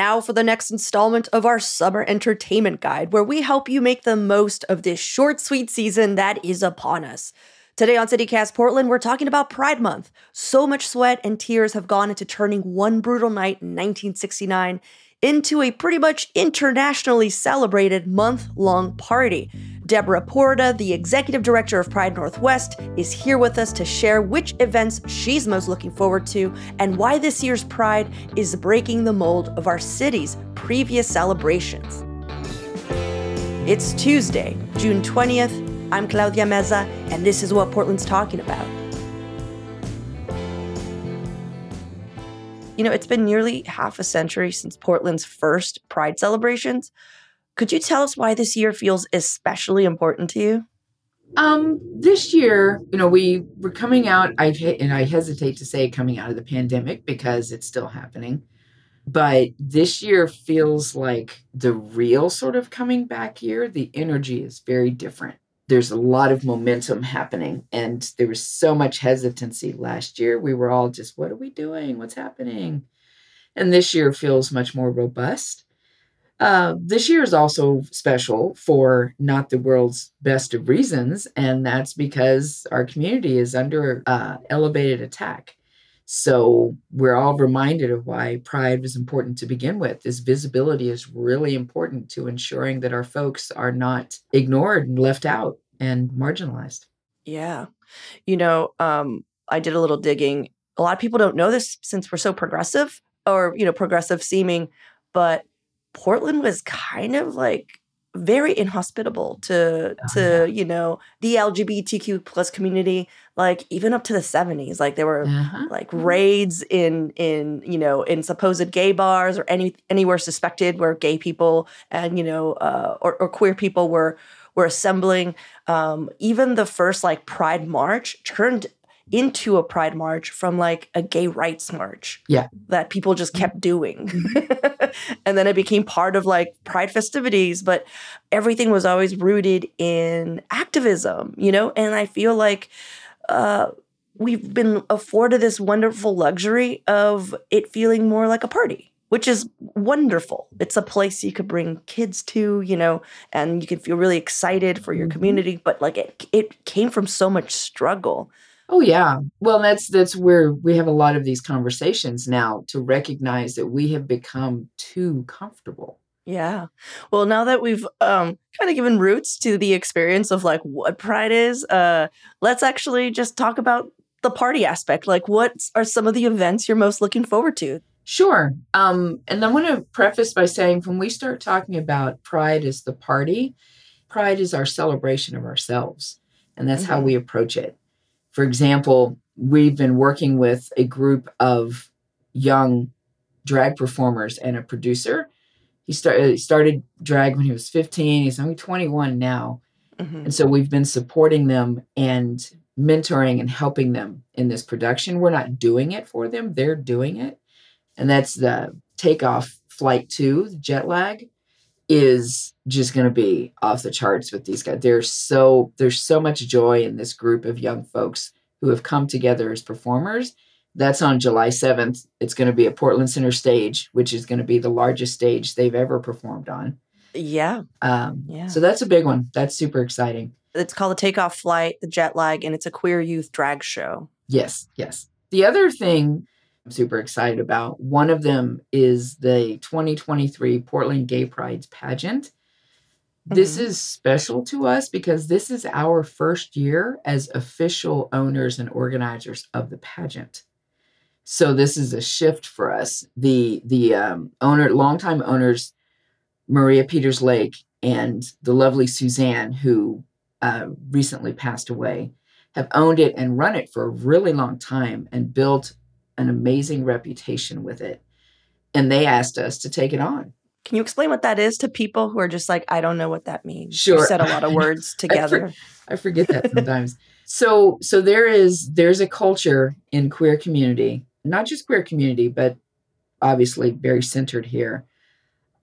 Now for the next installment of our summer entertainment guide, where we help you make the most of this short, sweet season that is upon us. Today on CityCast Portland, we're talking about Pride Month. So much sweat and tears have gone into turning one brutal night in 1969 into a pretty much internationally celebrated month long party. Debra Porta, the executive director of Pride Northwest, is here with us to share which events she's most looking forward to and why this year's Pride is breaking the mold of our city's previous celebrations. It's Tuesday, June 20th. I'm Claudia Meza, and this is what Portland's talking about. You know, it's been nearly half a century since Portland's first Pride celebrations. Could you tell us why this year feels especially important to you? Um, this year, you know, we were coming out. I and I hesitate to say coming out of the pandemic because it's still happening, but this year feels like the real sort of coming back year. The energy is very different there's a lot of momentum happening. And there was so much hesitancy last year. We were all just what are we doing? What's happening? And this year feels much more robust. Uh, this year is also special for not the world's best of reasons. And that's because our community is under uh, elevated attack so we're all reminded of why pride was important to begin with. This visibility is really important to ensuring that our folks are not ignored and left out and marginalized. Yeah. You know, um, I did a little digging. A lot of people don't know this since we're so progressive or, you know, progressive seeming, but Portland was kind of like very inhospitable to oh, to yeah. you know the LGBTQ plus community like even up to the 70s like there were uh-huh. like raids in in you know in supposed gay bars or any anywhere suspected where gay people and you know uh, or, or queer people were were assembling um, even the first like pride march turned into a pride march from like a gay rights march. Yeah. That people just kept doing. Mm-hmm. and then it became part of like pride festivities, but everything was always rooted in activism, you know? And I feel like uh, we've been afforded this wonderful luxury of it feeling more like a party. Which is wonderful. It's a place you could bring kids to, you know, and you can feel really excited for your mm-hmm. community. But like it, it came from so much struggle Oh yeah. Well, that's that's where we have a lot of these conversations now to recognize that we have become too comfortable. Yeah. Well, now that we've um, kind of given roots to the experience of like what pride is, uh, let's actually just talk about the party aspect. Like, what are some of the events you're most looking forward to? Sure. Um, and I want to preface by saying when we start talking about pride as the party, pride is our celebration of ourselves. And that's mm-hmm. how we approach it. For example, we've been working with a group of young drag performers and a producer. He started started drag when he was 15. He's only 21 now. Mm-hmm. And so we've been supporting them and mentoring and helping them in this production. We're not doing it for them, they're doing it. And that's the takeoff flight two, jet lag is just going to be off the charts with these guys. There's so there's so much joy in this group of young folks who have come together as performers. That's on July 7th. It's going to be at Portland Center Stage, which is going to be the largest stage they've ever performed on. Yeah. Um, yeah. So that's a big one. That's super exciting. It's called the Takeoff Flight, the Jet Lag, and it's a queer youth drag show. Yes, yes. The other thing I'm super excited about. One of them is the 2023 Portland Gay Prides pageant. Mm-hmm. This is special to us because this is our first year as official owners and organizers of the pageant. So this is a shift for us. The the um, owner, longtime owners, Maria Peters Lake and the lovely Suzanne, who uh, recently passed away, have owned it and run it for a really long time and built an amazing reputation with it. And they asked us to take it on. Can you explain what that is to people who are just like, I don't know what that means? Sure. You said a lot of words together. I, for, I forget that sometimes. so so there is there's a culture in queer community, not just queer community, but obviously very centered here,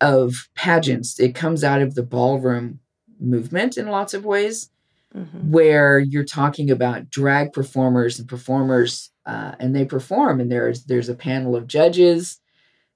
of pageants. It comes out of the ballroom movement in lots of ways, mm-hmm. where you're talking about drag performers and performers, uh, and they perform, and there's there's a panel of judges,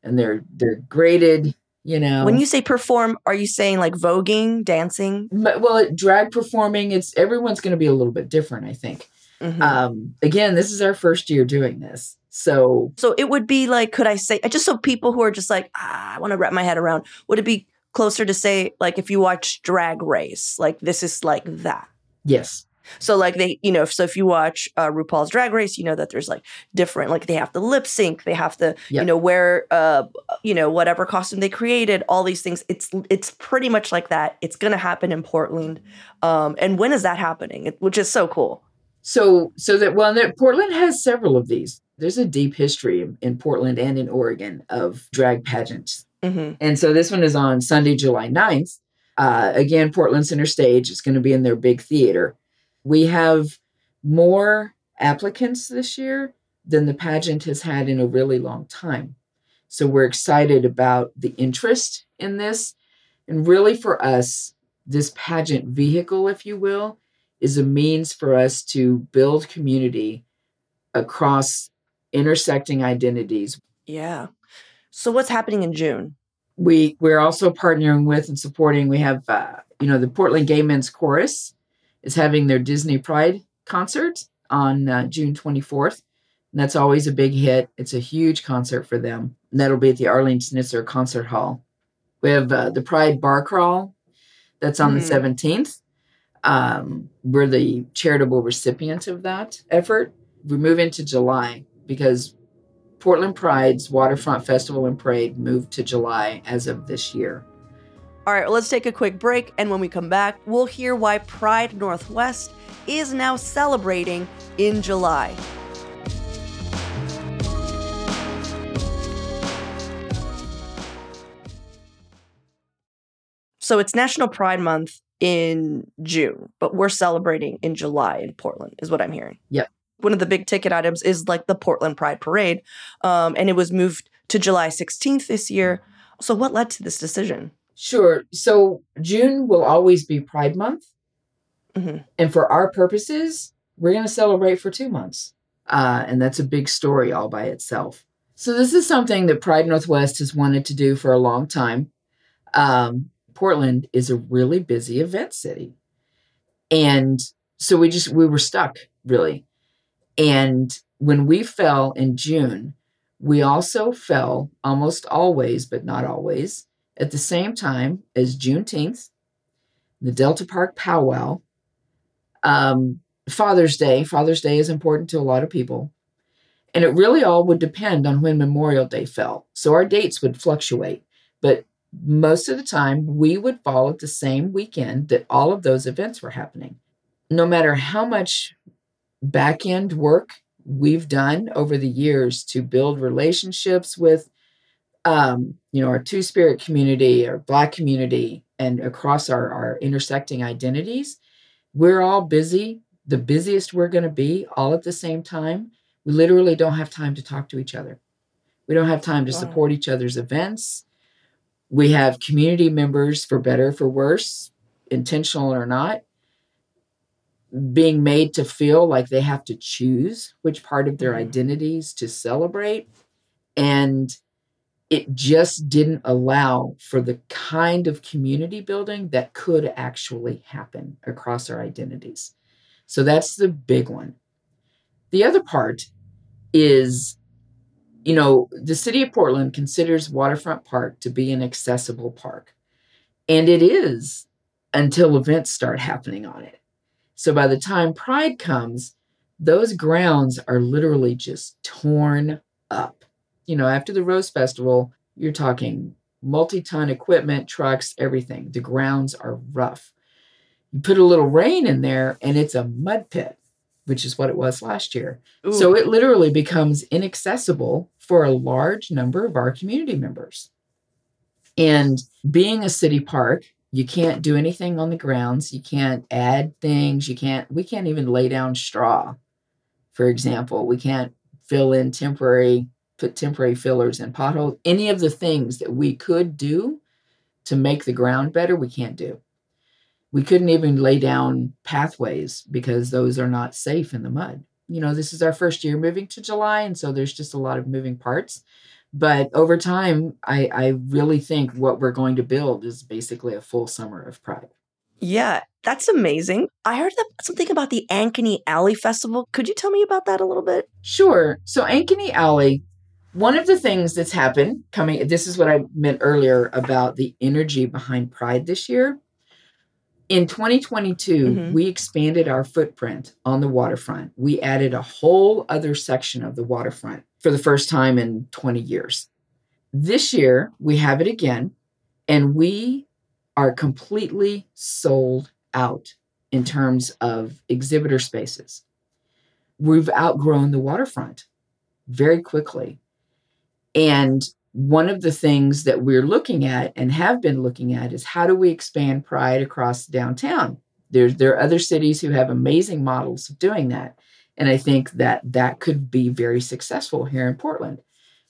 and they're they're graded. You know, when you say perform, are you saying like voguing, dancing? Well, drag performing, it's everyone's going to be a little bit different, I think. Mm-hmm. Um, again, this is our first year doing this. So, so it would be like, could I say, just so people who are just like, ah, I want to wrap my head around, would it be closer to say, like, if you watch Drag Race, like this is like that? Yes. So like they, you know, so if you watch uh, RuPaul's Drag Race, you know that there's like different, like they have to lip sync, they have to, yep. you know, wear, uh, you know, whatever costume they created, all these things. It's it's pretty much like that. It's gonna happen in Portland, um, and when is that happening? It, which is so cool. So so that well, Portland has several of these. There's a deep history in Portland and in Oregon of drag pageants. Mm-hmm. And so this one is on Sunday, July 9th. Uh, again, Portland Center Stage is going to be in their big theater. We have more applicants this year than the pageant has had in a really long time. So we're excited about the interest in this. And really, for us, this pageant vehicle, if you will, is a means for us to build community across intersecting identities. Yeah. So what's happening in June? We we're also partnering with and supporting. We have uh, you know the Portland Gay Men's Chorus is having their Disney Pride concert on uh, June 24th. And that's always a big hit. It's a huge concert for them. And that'll be at the Arlene Schnitzer Concert Hall. We have uh, the Pride Bar Crawl that's on mm. the 17th. Um, we're the charitable recipient of that effort. We move into July because Portland Pride's Waterfront Festival and Parade moved to July as of this year. All right, well, let's take a quick break. And when we come back, we'll hear why Pride Northwest is now celebrating in July. So it's National Pride Month in June, but we're celebrating in July in Portland, is what I'm hearing. Yep one of the big ticket items is like the Portland Pride Parade, um, and it was moved to July 16th this year. So, what led to this decision? Sure. So, June will always be Pride Month. Mm-hmm. And for our purposes, we're going to celebrate for two months. Uh, and that's a big story all by itself. So, this is something that Pride Northwest has wanted to do for a long time. Um, Portland is a really busy event city. And so we just, we were stuck really. And when we fell in June, we also fell almost always, but not always, at the same time as Juneteenth, the Delta Park powwow, um, Father's Day. Father's Day is important to a lot of people. And it really all would depend on when Memorial Day fell. So our dates would fluctuate. But most of the time, we would fall at the same weekend that all of those events were happening. No matter how much back end work we've done over the years to build relationships with um, you know our two spirit community our black community and across our, our intersecting identities we're all busy the busiest we're going to be all at the same time. We literally don't have time to talk to each other. We don't have time to wow. support each other's events. We have community members for better for worse intentional or not being made to feel like they have to choose which part of their identities to celebrate. And it just didn't allow for the kind of community building that could actually happen across our identities. So that's the big one. The other part is, you know, the city of Portland considers Waterfront Park to be an accessible park. And it is until events start happening on it. So by the time Pride comes, those grounds are literally just torn up. You know, after the Rose Festival, you're talking multi ton equipment, trucks, everything. The grounds are rough. You put a little rain in there and it's a mud pit, which is what it was last year. Ooh. So it literally becomes inaccessible for a large number of our community members. And being a city park, you can't do anything on the grounds. You can't add things. You can't, we can't even lay down straw, for example. We can't fill in temporary put temporary fillers in potholes. Any of the things that we could do to make the ground better, we can't do. We couldn't even lay down pathways because those are not safe in the mud. You know, this is our first year moving to July, and so there's just a lot of moving parts. But over time, I, I really think what we're going to build is basically a full summer of pride. Yeah, that's amazing. I heard that, something about the Ankeny Alley Festival. Could you tell me about that a little bit? Sure. So, Ankeny Alley one of the things that's happened coming, this is what I meant earlier about the energy behind Pride this year. In 2022, mm-hmm. we expanded our footprint on the waterfront. We added a whole other section of the waterfront for the first time in 20 years. This year, we have it again, and we are completely sold out in terms of exhibitor spaces. We've outgrown the waterfront very quickly. And one of the things that we're looking at and have been looking at is how do we expand pride across downtown? There's, there are other cities who have amazing models of doing that. And I think that that could be very successful here in Portland.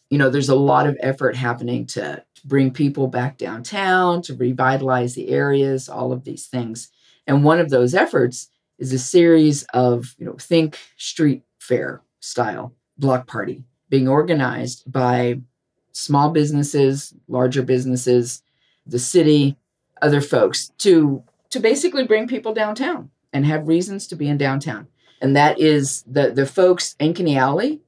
You know, there's a lot of effort happening to bring people back downtown, to revitalize the areas, all of these things. And one of those efforts is a series of, you know, think street fair style block party being organized by small businesses, larger businesses, the city, other folks to to basically bring people downtown and have reasons to be in downtown. And that is the the folks Ankeny Alley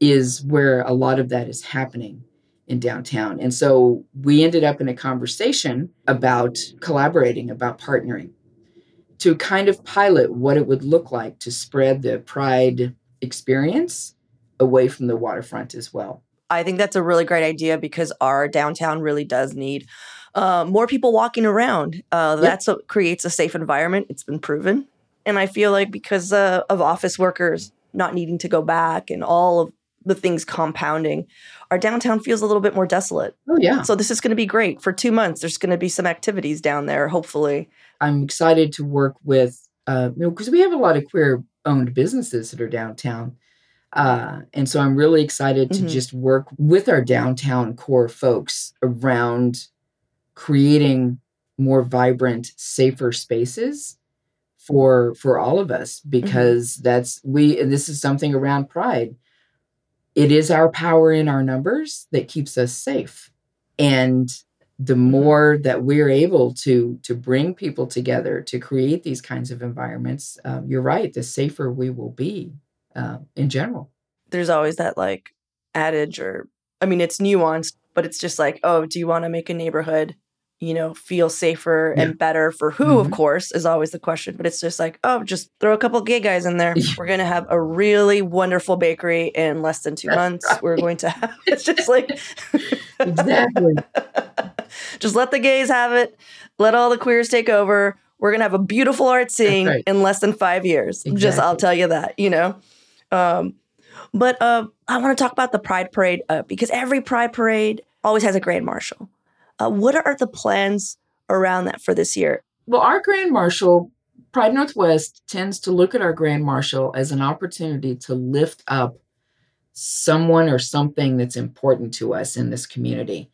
is where a lot of that is happening in downtown. And so we ended up in a conversation about collaborating, about partnering to kind of pilot what it would look like to spread the pride experience away from the waterfront as well. I think that's a really great idea because our downtown really does need uh, more people walking around. Uh, yep. That's what creates a safe environment. It's been proven. And I feel like because uh, of office workers not needing to go back and all of the things compounding, our downtown feels a little bit more desolate. Oh, yeah. So this is going to be great. For two months, there's going to be some activities down there, hopefully. I'm excited to work with, uh, you know, because we have a lot of queer owned businesses that are downtown. Uh, and so I'm really excited to mm-hmm. just work with our downtown core folks around creating more vibrant, safer spaces for for all of us mm-hmm. because mm-hmm. that's we and this is something around pride. It is our power in our numbers that keeps us safe. And the mm-hmm. more that we're able to to bring people together to create these kinds of environments, um, you're right. The safer we will be uh, in general. There's always that like adage, or I mean, it's nuanced, but it's just like, oh, do you want to make a neighborhood, you know, feel safer yeah. and better for who? Mm-hmm. Of course, is always the question. But it's just like, oh, just throw a couple gay guys in there. We're gonna have a really wonderful bakery in less than two That's months. Right. We're going to have. It's just like exactly. just let the gays have it. Let all the queers take over. We're gonna have a beautiful art scene right. in less than five years. Exactly. Just I'll tell you that, you know. Um, but uh, I want to talk about the Pride Parade uh, because every Pride Parade always has a Grand Marshal. Uh, what are the plans around that for this year? Well, our Grand Marshal, Pride Northwest, tends to look at our Grand Marshal as an opportunity to lift up someone or something that's important to us in this community.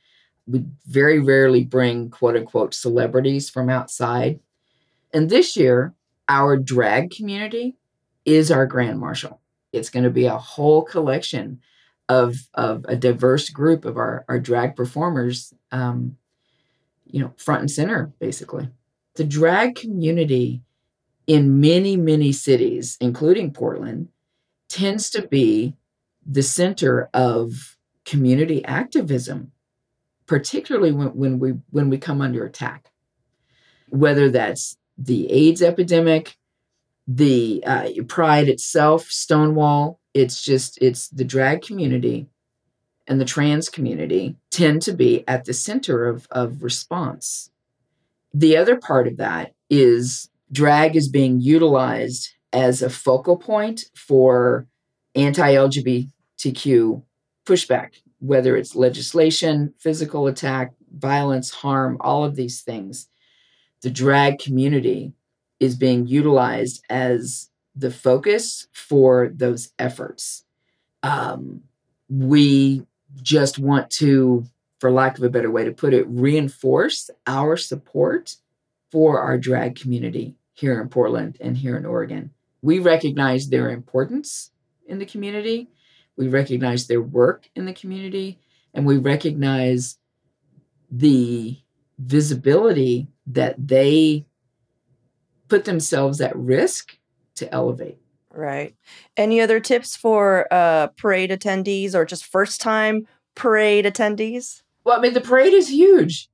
We very rarely bring quote unquote celebrities from outside. And this year, our drag community is our Grand Marshal. It's going to be a whole collection of of a diverse group of our our drag performers, um, you know, front and center, basically. The drag community in many many cities, including Portland, tends to be the center of community activism, particularly when, when we when we come under attack. Whether that's the AIDS epidemic, the uh, pride itself, Stonewall. It's just it's the drag community and the trans community tend to be at the center of, of response. The other part of that is drag is being utilized as a focal point for anti LGBTQ pushback, whether it's legislation, physical attack, violence, harm, all of these things. The drag community is being utilized as the focus for those efforts. Um, we just want to, for lack of a better way to put it, reinforce our support for our drag community here in Portland and here in Oregon. We recognize their importance in the community, we recognize their work in the community, and we recognize the visibility that they put themselves at risk to elevate. Right. Any other tips for uh, parade attendees or just first time parade attendees? Well, I mean, the parade is huge.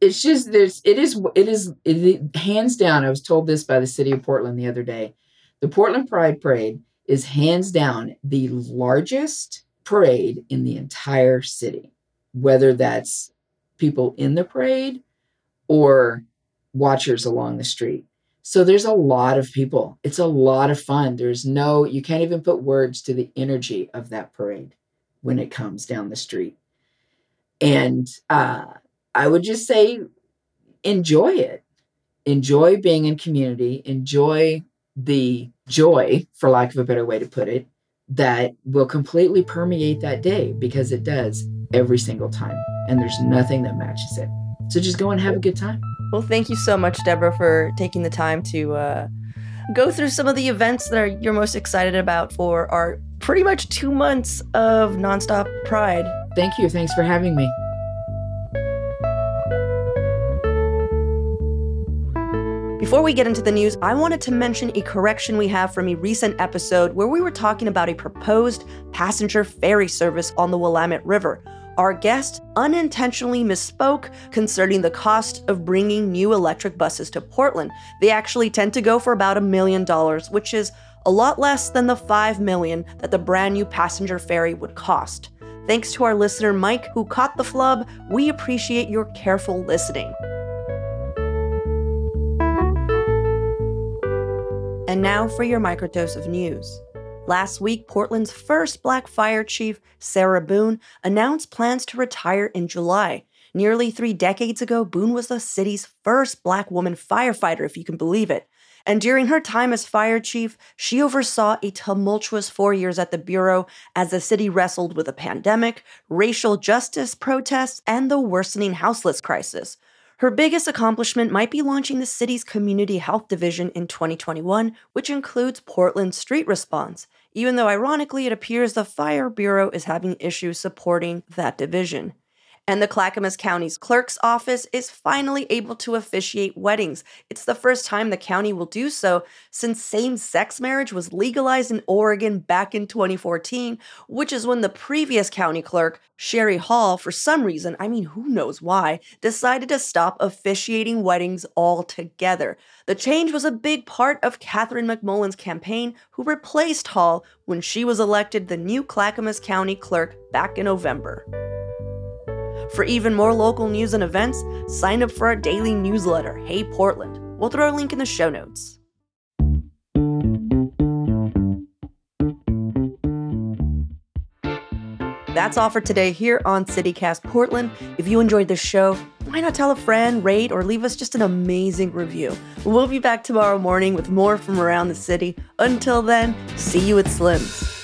It's just there's it is it is it, hands down. I was told this by the city of Portland the other day. The Portland Pride Parade is hands down the largest parade in the entire city, whether that's people in the parade or watchers along the street. So there's a lot of people. It's a lot of fun. There's no, you can't even put words to the energy of that parade when it comes down the street. And uh, I would just say, enjoy it. Enjoy being in community. Enjoy the joy, for lack of a better way to put it, that will completely permeate that day because it does every single time. And there's nothing that matches it. So just go and have a good time. Well, thank you so much, Debra, for taking the time to uh, go through some of the events that are, you're most excited about for our pretty much two months of nonstop Pride. Thank you. Thanks for having me. Before we get into the news, I wanted to mention a correction we have from a recent episode where we were talking about a proposed passenger ferry service on the Willamette River. Our guest unintentionally misspoke concerning the cost of bringing new electric buses to Portland. They actually tend to go for about a million dollars, which is a lot less than the 5 million that the brand new passenger ferry would cost. Thanks to our listener Mike who caught the flub. We appreciate your careful listening. And now for your microdose of news. Last week, Portland's first black fire chief, Sara Boone, announced plans to retire in July. Nearly three decades ago, Boone was the city's first black woman firefighter, if you can believe it. And during her time as fire chief, she oversaw a tumultuous four years at the Bureau as the city wrestled with a pandemic, racial justice protests, and the worsening houseless crisis. Her biggest accomplishment might be launching the city's community health division in 2021, which includes Portland's Street Response, even though ironically it appears the Fire Bureau is having issues supporting that division and the Clackamas County's clerk's office is finally able to officiate weddings. It's the first time the county will do so since same sex marriage was legalized in Oregon back in 2014, which is when the previous county clerk, Sherry Hall, for some reason, I mean, who knows why, decided to stop officiating weddings altogether. The change was a big part of Catherine McMullen's campaign, who replaced Hall when she was elected the new Clackamas County clerk back in November. For even more local news and events, sign up for our daily newsletter, Hey Portland. We'll throw a link in the show notes. That's all for today here on CityCast Portland. If you enjoyed the show, why not tell a friend, rate, or leave us just an amazing review? We'll be back tomorrow morning with more from around the city. Until then, see you at Slim's.